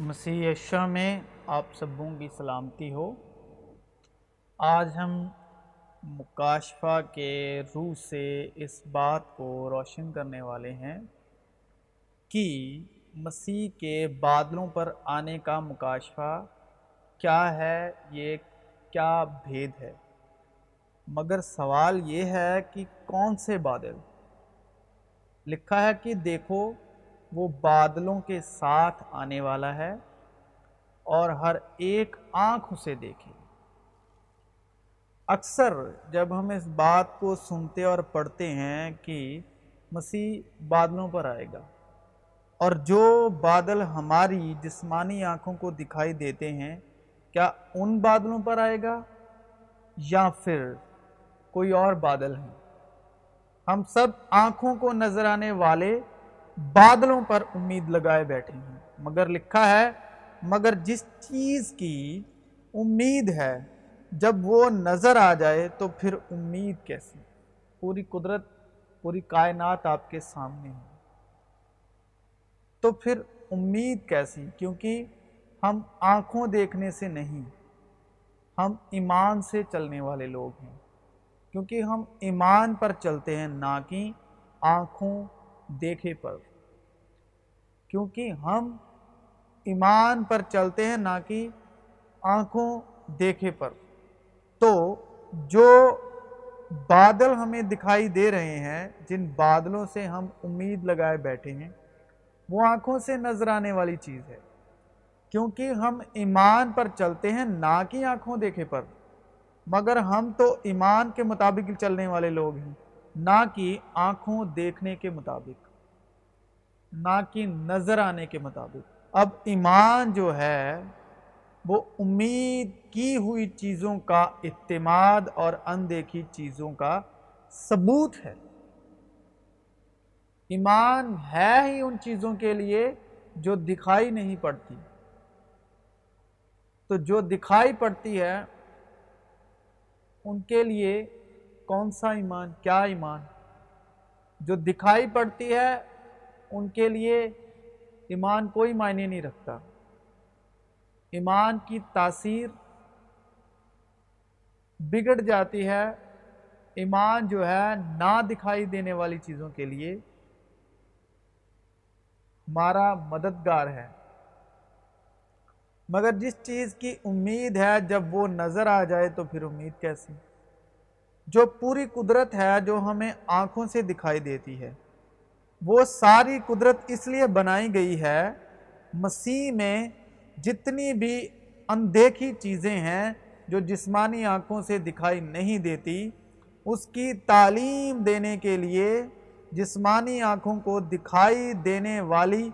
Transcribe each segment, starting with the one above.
مسیح یشا میں آپ سبوں کی سلامتی ہو۔ آج ہم مکاشفہ کے روح سے اس بات کو روشن کرنے والے ہیں کہ مسیح کے بادلوں پر آنے کا مکاشفہ کیا ہے، یہ کیا بھید ہے۔ مگر سوال یہ ہے کہ کون سے بادل؟ لکھا ہے کہ دیکھو وہ بادلوں کے ساتھ آنے والا ہے اور ہر ایک آنکھ اسے دیکھے۔ اکثر جب ہم اس بات کو سنتے اور پڑھتے ہیں کہ مسیح بادلوں پر آئے گا اور جو بادل ہماری جسمانی آنکھوں کو دکھائی دیتے ہیں، کیا ان بادلوں پر آئے گا یا پھر کوئی اور بادل ہیں؟ ہم سب آنکھوں کو نظر آنے والے بادلوں پر امید لگائے بیٹھے ہیں۔ مگر لکھا ہے، مگر جس چیز کی امید ہے، جب وہ نظر آ جائے تو پھر امید کیسی؟ پوری قدرت، پوری کائنات آپ کے سامنے ہے۔ تو پھر امید کیسی؟ کیونکہ ہم آنکھوں دیکھنے سے نہیں، ہم ایمان سے چلنے والے لوگ ہیں۔ کیونکہ ہم ایمان پر چلتے ہیں، نہ کہ آنکھوں دیکھے پر۔ کیونکہ ہم ایمان پر چلتے ہیں، نہ کہ آنکھوں دیکھے پر۔ تو جو بادل ہمیں دکھائی دے رہے ہیں، جن بادلوں سے ہم امید لگائے بیٹھے ہیں، وہ آنکھوں سے نظر آنے والی چیز ہے۔ کیونکہ ہم ایمان پر چلتے ہیں، نہ کہ آنکھوں دیکھے پر۔ مگر ہم تو ایمان کے مطابق چلنے والے لوگ ہیں، نہ کہ آنکھوں دیکھنے کے مطابق۔ نہ کہ نظر آنے کے مطابق۔ اب ایمان جو ہے، وہ امید کی ہوئی چیزوں کا اعتماد اور اندیکھی چیزوں کا ثبوت ہے۔ ایمان ہے ہی ان چیزوں کے لیے جو دکھائی نہیں پڑتی۔ تو جو دکھائی پڑتی ہے، ان کے لیے کون سا ایمان، کیا ایمان؟ جو دکھائی پڑتی ہے ان کے لیے ایمان کوئی معنی نہیں رکھتا۔ ایمان کی تاثیر بگڑ جاتی ہے۔ ایمان جو ہے نہ دکھائی دینے والی چیزوں کے لیے۔ ہمارا مددگار ہے۔ مگر جس چیز کی امید ہے جب وہ نظر آ جائے تو پھر امید کیسی؟ جو پوری قدرت ہے جو ہمیں آنکھوں سے دکھائی دیتی ہے۔ وہ ساری قدرت اس لیے بنائی گئی ہے، مسیح میں جتنی بھی اندیکھی چیزیں ہیں جو جسمانی آنکھوں سے دکھائی نہیں دیتی، اس کی تعلیم دینے کے لیے جسمانی آنکھوں کو دکھائی دینے والی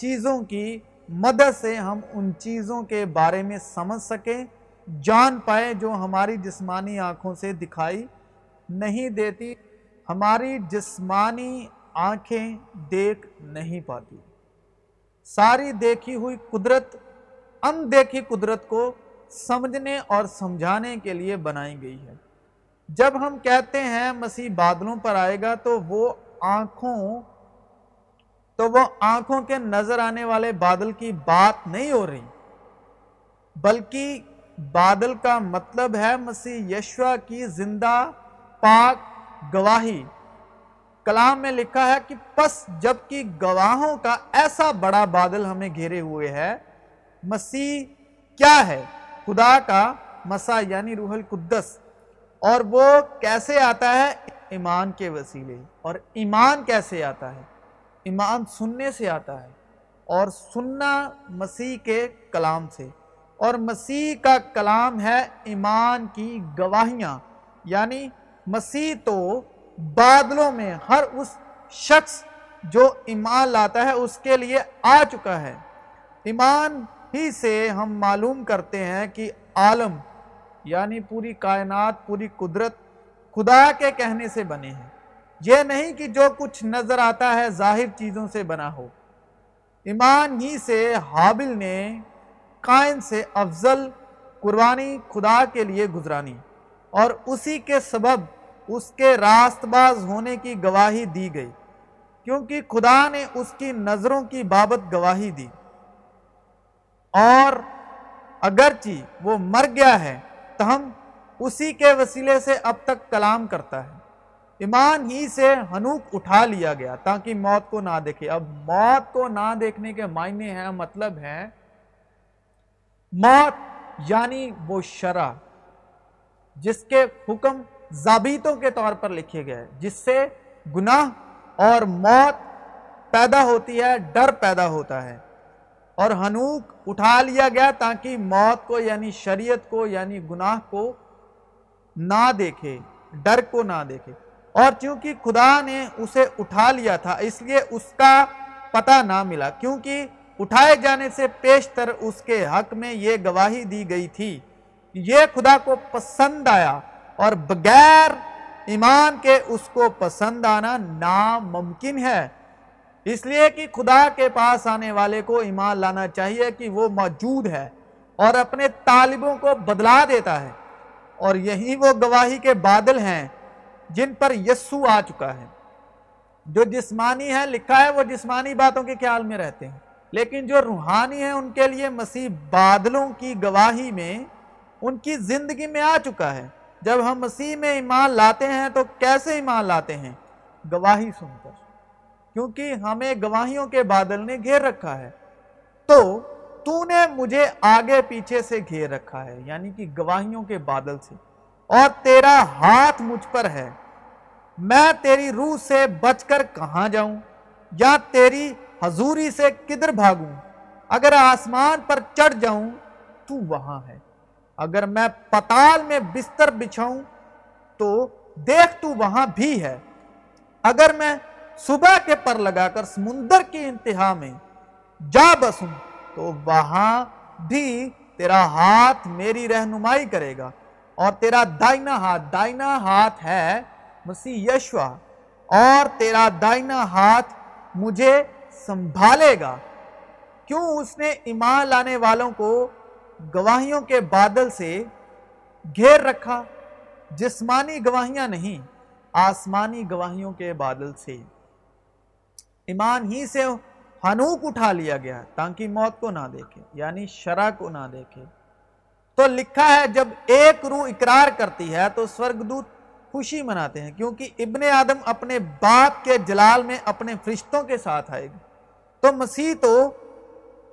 چیزوں کی مدد سے ہم ان چیزوں کے بارے میں سمجھ سکیں، جان پائے جو ہماری جسمانی آنکھوں سے دکھائی نہیں دیتی۔ ہماری جسمانی آنکھیں دیکھ نہیں پاتی۔ ساری دیکھی ہوئی قدرت ان دیکھی قدرت کو سمجھنے اور سمجھانے کے لیے بنائی گئی ہے۔ جب ہم کہتے ہیں مسیح بادلوں پر آئے گا تو وہ آنکھوں، تو وہ آنکھوں کے نظر آنے والے بادل کی بات نہیں ہو رہی، بلکہ بادل کا مطلب ہے مسیح یشوا کی زندہ پاک گواہی۔ کلام میں لکھا ہے کہ پس جب کی گواہوں کا ایسا بڑا بادل ہمیں گھیرے ہوئے ہے، مسیح کیا ہے؟ خدا کا مسا یعنی روح القدس۔ اور وہ کیسے آتا ہے؟ ایمان کے وسیلے۔ اور ایمان کیسے آتا ہے؟ ایمان سننے سے آتا ہے۔ اور سننا مسیح کے کلام سے۔ اور مسیح کا کلام ہے ایمان کی گواہیاں۔ یعنی مسیح تو بادلوں میں ہر اس شخص جو ایمان لاتا ہے، اس کے لیے آ چکا ہے۔ ایمان ہی سے ہم معلوم کرتے ہیں کہ عالم یعنی پوری کائنات، پوری قدرت خدا کے کہنے سے بنے ہیں۔ یہ نہیں کہ جو کچھ نظر آتا ہے ظاہر چیزوں سے بنا ہو۔ ایمان ہی سے حابل نے قائن سے افضل قربانی خدا کے لیے گزرانی، اور اسی کے سبب اس کے راست باز ہونے کی گواہی دی گئی، کیونکہ خدا نے اس کی نظروں کی بابت گواہی دی۔ اور اگرچہ وہ مر گیا ہے تو ہم اسی کے وسیلے سے اب تک کلام کرتا ہے۔ ایمان ہی سے ہنوک اٹھا لیا گیا، تاکہ موت کو نہ دیکھے۔ اب موت کو نہ دیکھنے کے معنی ہیں مطلب ہے موت یعنی وہ شرع، جس کے حکم ضابطوں کے طور پر لکھے گئے، جس سے گناہ اور موت پیدا ہوتی ہے، ڈر پیدا ہوتا ہے۔ اور ہنوک اٹھا لیا گیا تاکہ موت کو یعنی شریعت کو یعنی گناہ کو نہ دیکھے، ڈر کو نہ دیکھے۔ اور چونکہ خدا نے اسے اٹھا لیا تھا، اس لیے اس کا پتہ نہ ملا، کیونکہ اٹھائے جانے سے پیشتر اس کے حق میں یہ گواہی دی گئی تھی۔ یہ خدا کو پسند آیا۔ اور بغیر ایمان کے اس کو پسند آنا ناممکن ہے۔ اس لیے کہ خدا کے پاس آنے والے کو ایمان لانا چاہیے کہ وہ موجود ہے اور اپنے طالبوں کو بدلا دیتا ہے۔ اور یہی وہ گواہی کے بادل ہیں جن پر یسو آ چکا ہے۔ جو جسمانی ہے، لکھا ہے، وہ جسمانی باتوں کے خیال میں رہتے ہیں۔ لیکن جو روحانی ہیں، ان کے لیے مسیح بادلوں کی گواہی میں ان کی زندگی میں آ چکا ہے۔ جب ہم مسیح میں ایمان لاتے ہیں تو کیسے ایمان لاتے ہیں؟ گواہی سن کر۔ کیونکہ ہمیں گواہیوں کے بادل نے گھیر رکھا ہے۔ تو تو نے مجھے آگے پیچھے سے گھیر رکھا ہے یعنی کہ گواہیوں کے بادل سے۔ اور تیرا ہاتھ مجھ پر ہے۔ میں تیری روح سے بچ کر کہاں جاؤں؟ یا تیری حضوری سے کدھر بھاگوں؟ اگر آسمان پر چڑھ جاؤں تو وہاں ہے۔ اگر میں پتال میں بستر بچھاؤں تو دیکھ تو وہاں بھی ہے۔ اگر میں صبح کے پر لگا کر سمندر کی انتہا میں جا بسوں تو وہاں بھی تیرا ہاتھ میری رہنمائی کرے گا اور تیرا دائنا ہاتھ دائنا ہاتھ ہے مسیح یشوا اور تیرا دائنا ہاتھ مجھے سنبھالے گا۔ کیوں اس نے ایمان لانے والوں کو گواہیوں کے بادل سے گھیر رکھا، جسمانی گواہیاں نہیں، آسمانی گواہیوں کے بادل سے۔ ایمان ہی سے ہنوک اٹھا لیا گیا تاکہ موت کو نہ دیکھے یعنی شرع کو نہ دیکھے۔ تو لکھا ہے، جب ایک روح اقرار کرتی ہے تو سورگدوت خوشی مناتے ہیں، کیونکہ ابن آدم اپنے باپ کے جلال میں اپنے فرشتوں کے ساتھ آئے گا۔ تو مسیح تو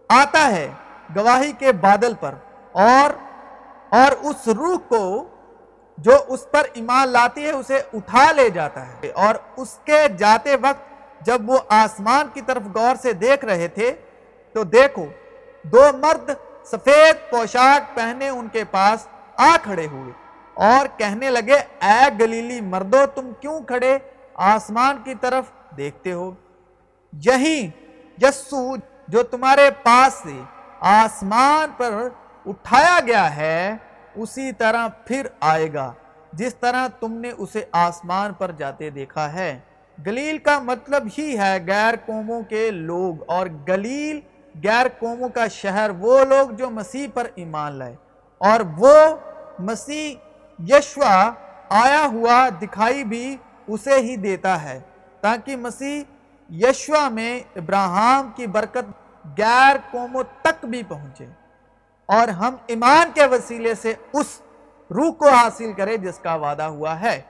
آتا ہے گواہی کے بادل پر اور اور اس روح کو جو اس پر ایمان لاتی ہے، اسے اٹھا لے جاتا ہے۔ اور اس کے جاتے وقت جب وہ آسمان کی طرف غور سے دیکھ رہے تھے، تو دیکھو، دو مرد سفید پوشاک پہنے ان کے پاس آ کھڑے ہوئے۔ اور کہنے لگے، اے گلیلی مردو، تم کیوں کھڑے آسمان کی طرف دیکھتے ہو؟ یہی یسو جو تمہارے پاس سے آسمان پر اٹھایا گیا ہے، اسی طرح پھر آئے گا۔ جس طرح تم نے اسے آسمان پر جاتے دیکھا ہے۔ گلیل کا مطلب ہی ہے غیر قوموں کے لوگ، اور گلیل غیر قوموں کا شہر، وہ لوگ جو مسیح پر ایمان لائے۔ اور وہ مسیح یشوا آیا ہوا دکھائی بھی اسے ہی دیتا ہے، تاکہ مسیح یشوا میں ابراہم کی برکت غیر قوموں تک بھی پہنچے اور ہم ایمان کے وسیلے سے اس روح کو حاصل کرے جس کا وعدہ ہوا ہے۔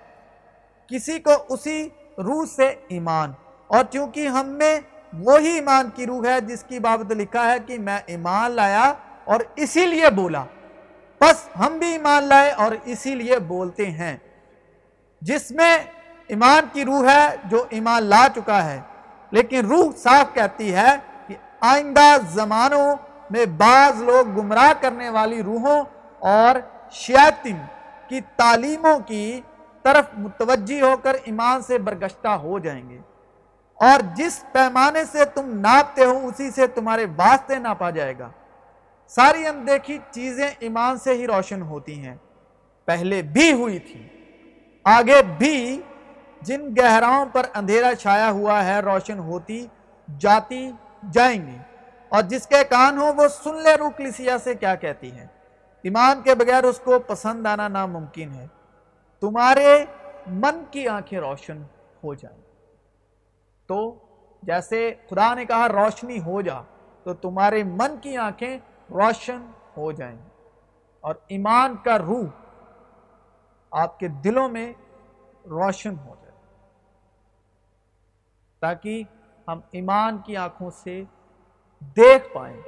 کسی کو اسی روح سے ایمان، اور چونکہ ہم میں وہی ایمان کی روح ہے جس کی بابت لکھا ہے کہ میں ایمان لایا اور اسی لیے بولا۔ بس ہم بھی ایمان لائے اور اسی لیے بولتے ہیں۔ جس میں ایمان کی روح ہے جو ایمان لا چکا ہے، لیکن روح صاف کہتی ہے آئندہ زمانوں میں بعض لوگ گمراہ کرنے والی روحوں اور شیاطین کی تعلیموں کی طرف متوجہ ہو کر ایمان سے برگشتہ ہو جائیں گے۔ اور جس پیمانے سے تم ناپتے ہو، اسی سے تمہارے واسطے ناپا جائے گا۔ ساری اندیکھی چیزیں ایمان سے ہی روشن ہوتی ہیں۔ پہلے بھی ہوئی تھی، آگے بھی جن گہراؤں پر اندھیرا چھایا ہوا ہے، روشن ہوتی جاتی جائیں گی۔ اور جس کے کان ہو وہ سن لے روکلیسیا سے کیا کہتی ہے ایمان کے بغیر اس کو پسند آنا ناممکن ہے۔ تمہارے من کی آنکھیں روشن ہو جائیں۔ تو جیسے خدا نے کہا روشنی ہو جا، تو تمہارے من کی آنکھیں روشن ہو جائیں۔ اور ایمان کا روح آپ کے دلوں میں روشن ہو جائے۔ تاکہ ہم ایمان کی آنکھوں سے دیکھ پائیں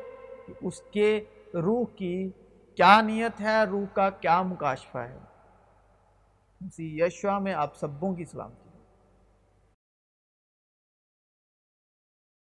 کہ اس کے روح کی کیا نیت ہے، روح کا کیا مکاشفہ ہے۔ اسی یشوا میں آپ سبوں کی سلامتی۔